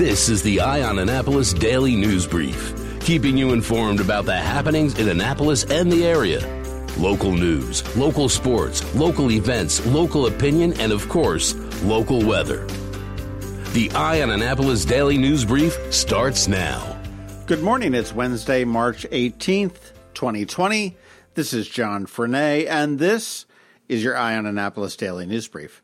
This is the Eye on Annapolis Daily News Brief, keeping you informed about the happenings in Annapolis and the area. Local news, local sports, local events, local opinion, and of course, local weather. The Eye on Annapolis Daily News Brief starts now. Good morning. It's Wednesday, March 18th, 2020. This is John Frenaye, and this is your Eye on Annapolis Daily News Brief.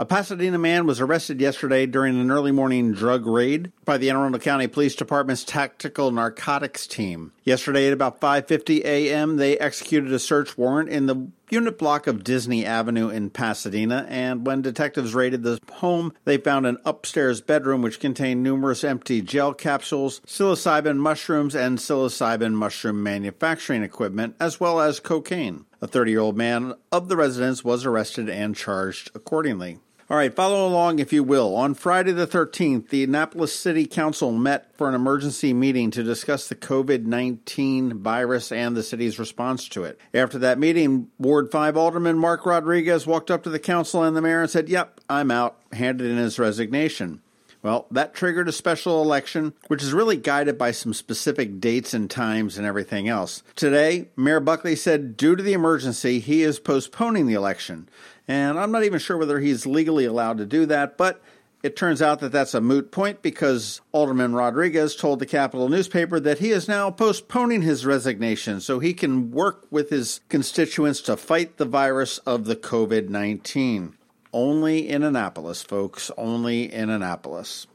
A Pasadena man was arrested yesterday during an early morning drug raid by the Anne Arundel County Police Department's Tactical Narcotics Team. Yesterday at about 5:50 a.m., they executed a search warrant in the unit block of Disney Avenue in Pasadena, and when detectives raided the home, they found an upstairs bedroom which contained numerous empty gel capsules, psilocybin mushrooms, and psilocybin mushroom manufacturing equipment, as well as cocaine. A 30 year old man of the residence was arrested and charged accordingly. All right, follow along if you will. On Friday the 13th, the Annapolis City Council met for an emergency meeting to discuss the COVID 19 virus and the city's response to it. After that meeting, Ward 5 Alderman Mark Rodriguez walked up to the council and the mayor and said, Yep, I'm out, handed in his resignation. Well, that triggered a special election, which is really guided by some specific dates and times and everything else. Today, Mayor Buckley said due to the emergency, he is postponing the election. And I'm not even sure whether he's legally allowed to do that, but it turns out that that's a moot point because Alderman Rodriguez told the Capital newspaper that he is now postponing his resignation so he can work with his constituents to fight the virus of the COVID 19. Only in Annapolis, folks, only in Annapolis.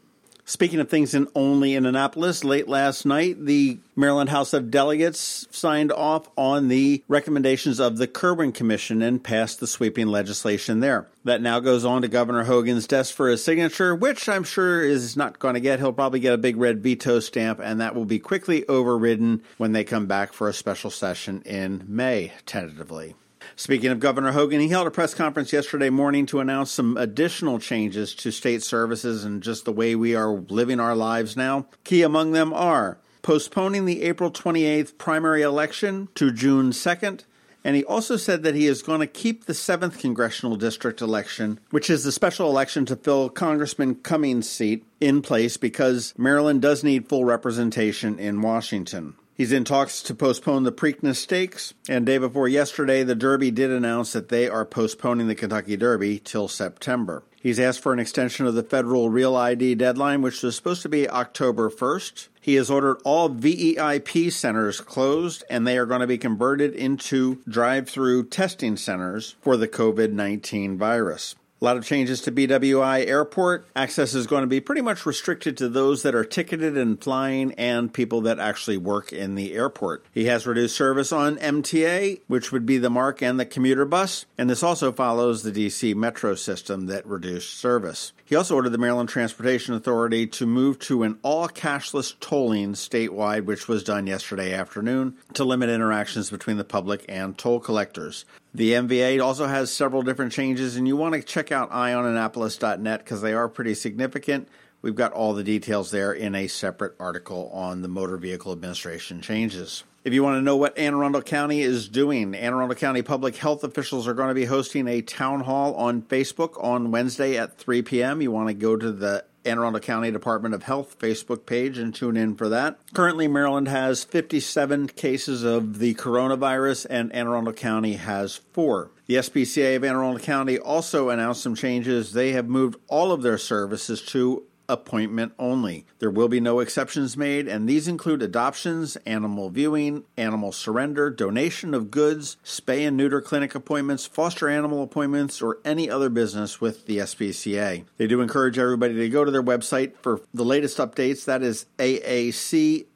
Speaking of things in only in Annapolis, late last night, the Maryland House of Delegates signed off on the recommendations of the Kirwan Commission and passed the sweeping legislation there. That now goes on to Governor Hogan's desk for his signature, which I'm sure is not going to get. He'll probably get a big red veto stamp, and that will be quickly overridden when they come back for a special session in May, tentatively. Speaking of Governor Hogan, he held a press conference yesterday morning to announce some additional changes to state services and just the way we are living our lives now. Key among them are postponing the April 28th primary election to June 2nd. And he also said that he is going to keep the 7th congressional district election, which is the special election to fill Congressman Cummings' seat, in place because Maryland does need full representation in Washington. He's in talks to postpone the Preakness Stakes, and day before yesterday, the Derby did announce that they are postponing the Kentucky Derby till September. He's asked for an extension of the federal Real ID deadline, which was supposed to be October 1st. He has ordered all VEIP centers closed, and they are going to be converted into drive through testing centers for the COVID 19 virus. A lot of changes to BWI Airport. Access is going to be pretty much restricted to those that are ticketed and flying and people that actually work in the airport. He has reduced service on MTA, which would be the MARC and the commuter bus, and this also follows the DC Metro system that reduced service. He also ordered the Maryland Transportation Authority to move to an all cashless tolling statewide, which was done yesterday afternoon to limit interactions between the public and toll collectors. The MVA also has several different changes, and you want to check out eyeonannapolis.net because they are pretty significant. We've got all the details there in a separate article on the Motor Vehicle Administration changes. If you want to know what Anne Arundel County is doing, Anne Arundel County public health officials are going to be hosting a town hall on Facebook on Wednesday at 3 p.m. You want to go to the Anne Arundel County Department of Health Facebook page and tune in for that. Currently, Maryland has 57 cases of the coronavirus, and Anne Arundel County has four. The SPCA of Anne Arundel County also announced some changes. They have moved all of their services to appointment only. There will be no exceptions made, and these include adoptions, animal viewing, animal surrender, donation of goods, spay and neuter clinic appointments, foster animal appointments, or any other business with the SPCA. They do encourage everybody to go to their website for the latest updates. That is aacspca.org,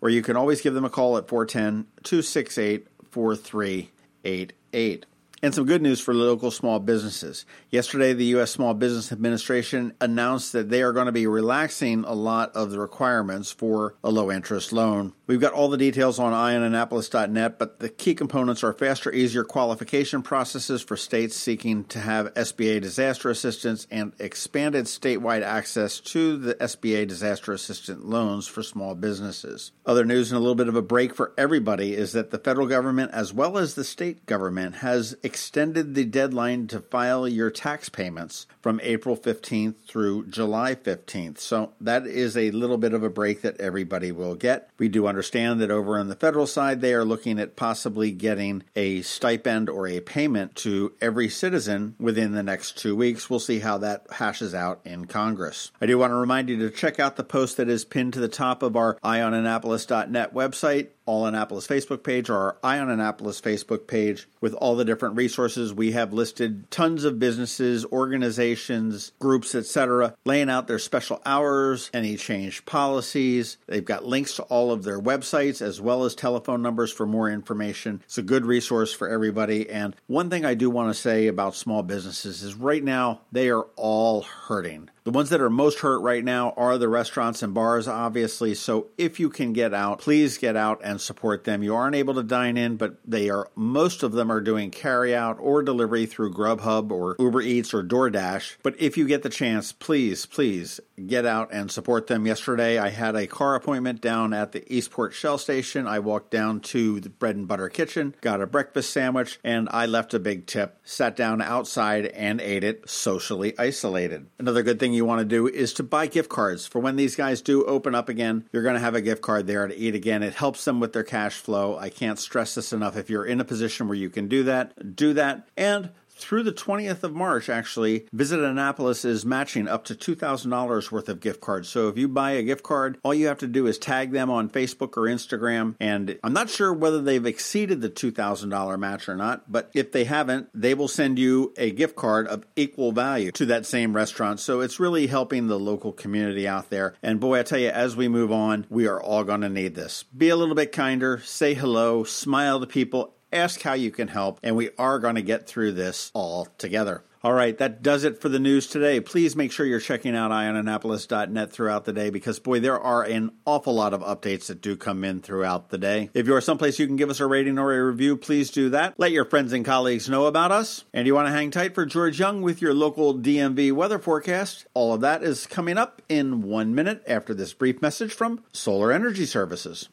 or you can always give them a call at 410 268 4388. And some good news for local small businesses. Yesterday, the U.S. Small Business Administration announced that they are going to be relaxing a lot of the requirements for a low interest loan. We've got all the details on eyeonannapolis.net, but the key components are faster, easier qualification processes for states seeking to have SBA disaster assistance and expanded statewide access to the SBA disaster assistance loans for small businesses. Other news and a little bit of a break for everybody is that the federal government as well as the state government has extended the deadline to file your tax payments from April 15th through July 15th. So that is a little bit of a break that everybody will get. We do understand that over on the federal side, they are looking at possibly getting a stipend or a payment to every citizen within the next two weeks. We'll see how that hashes out in Congress. I do want to remind you to check out the post that is pinned to the top of our eyeonannapolis.net website all Annapolis Facebook page or our Eye on Annapolis Facebook page with all the different resources. We have listed tons of businesses, organizations, groups, etc., laying out their special hours, any changed policies. They've got links to all of their websites as well as telephone numbers for more information. It's a good resource for everybody. And one thing I do want to say about small businesses is right now they are all hurting. The ones that are most hurt right now are the restaurants and bars, obviously. So if you can get out, please get out and support them. You aren't able to dine in, but they are, most of them are doing carry out or delivery through Grubhub or Uber Eats or DoorDash. But if you get the chance, please, please get out and support them. Yesterday, I had a car appointment down at the Eastport Shell Station. I walked down to the bread and butter kitchen, got a breakfast sandwich, and I left a big tip, sat down outside and ate it socially isolated. Another good thing thing you want to do is to buy gift cards for when these guys do open up again. You're going to have a gift card there to eat again. It helps them with their cash flow. I can't stress this enough. If you're in a position where you can do that, do that. And through the 20th of March, actually, Visit Annapolis is matching up to $2,000 worth of gift cards. So if you buy a gift card, all you have to do is tag them on Facebook or Instagram. And I'm not sure whether they've exceeded the $2,000 match or not, but if they haven't, they will send you a gift card of equal value to that same restaurant. So it's really helping the local community out there. And boy, I tell you, as we move on, we are all going to need this. Be a little bit kinder, say hello, smile to people, ask how you can help, and we are going to get through this all together. All right, that does it for the news today. Please make sure you're checking out eyeonannapolis.net throughout the day because, boy, there are an awful lot of updates that do come in throughout the day. If you're someplace you can give us a rating or a review, please do that. Let your friends and colleagues know about us. And you want to hang tight for George Young with your local DMV weather forecast. All of that is coming up in one minute after this brief message from Solar Energy Services.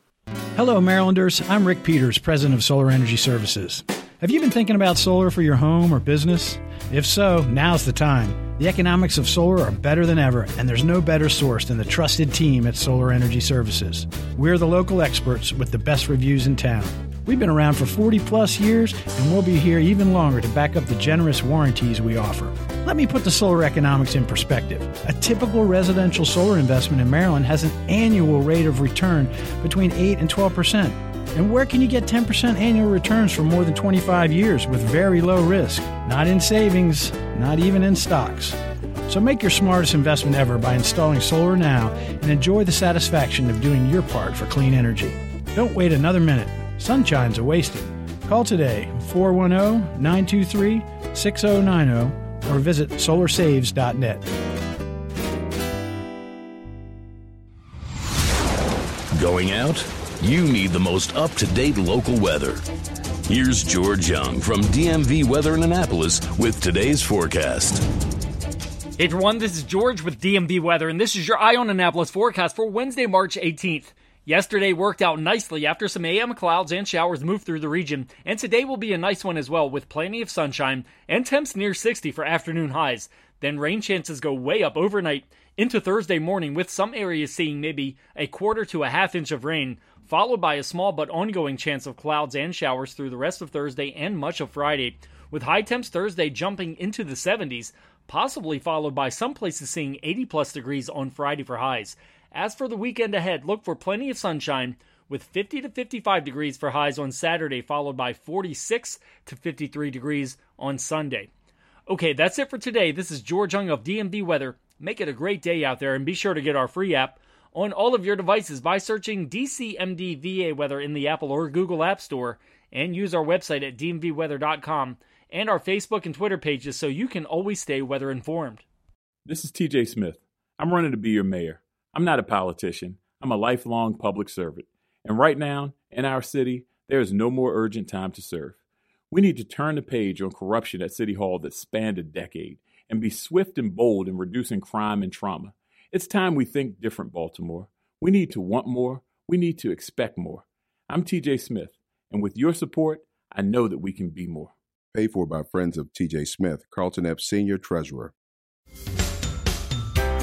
Hello, Marylanders. I'm Rick Peters, president of Solar Energy Services. Have you been thinking about solar for your home or business? If so, now's the time. The economics of solar are better than ever, and there's no better source than the trusted team at Solar Energy Services. We're the local experts with the best reviews in town. We've been around for 40 plus years, and we'll be here even longer to back up the generous warranties we offer. Let me put the solar economics in perspective. A typical residential solar investment in Maryland has an annual rate of return between 8 and 12 percent. And where can you get 10% annual returns for more than 25 years with very low risk? Not in savings, not even in stocks. So make your smartest investment ever by installing solar now and enjoy the satisfaction of doing your part for clean energy. Don't wait another minute. Sunshine's a wasted. Call today 410 923 6090 or visit solarsaves.net. Going out? You need the most up to date local weather. Here's George Young from DMV Weather in Annapolis with today's forecast. Hey everyone, this is George with DMV Weather, and this is your Eye on Annapolis forecast for Wednesday, March 18th. Yesterday worked out nicely after some AM clouds and showers moved through the region, and today will be a nice one as well with plenty of sunshine and temps near 60 for afternoon highs. Then rain chances go way up overnight into Thursday morning with some areas seeing maybe a quarter to a half inch of rain followed by a small but ongoing chance of clouds and showers through the rest of Thursday and much of Friday, with high temps Thursday jumping into the 70s, possibly followed by some places seeing 80 plus degrees on Friday for highs. As for the weekend ahead, look for plenty of sunshine with 50 to 55 degrees for highs on Saturday, followed by 46 to 53 degrees on Sunday. Okay, that's it for today. This is George Young of DMV Weather. Make it a great day out there and be sure to get our free app on all of your devices by searching DCMDVA Weather in the Apple or Google App Store and use our website at dmvweather.com and our Facebook and Twitter pages so you can always stay weather informed. This is TJ Smith. I'm running to be your mayor. I'm not a politician. I'm a lifelong public servant. And right now, in our city, there is no more urgent time to serve. We need to turn the page on corruption at City Hall that spanned a decade and be swift and bold in reducing crime and trauma. It's time we think different, Baltimore. We need to want more. We need to expect more. I'm TJ Smith, and with your support, I know that we can be more. Paid for by friends of TJ Smith, Carlton Epps Senior Treasurer.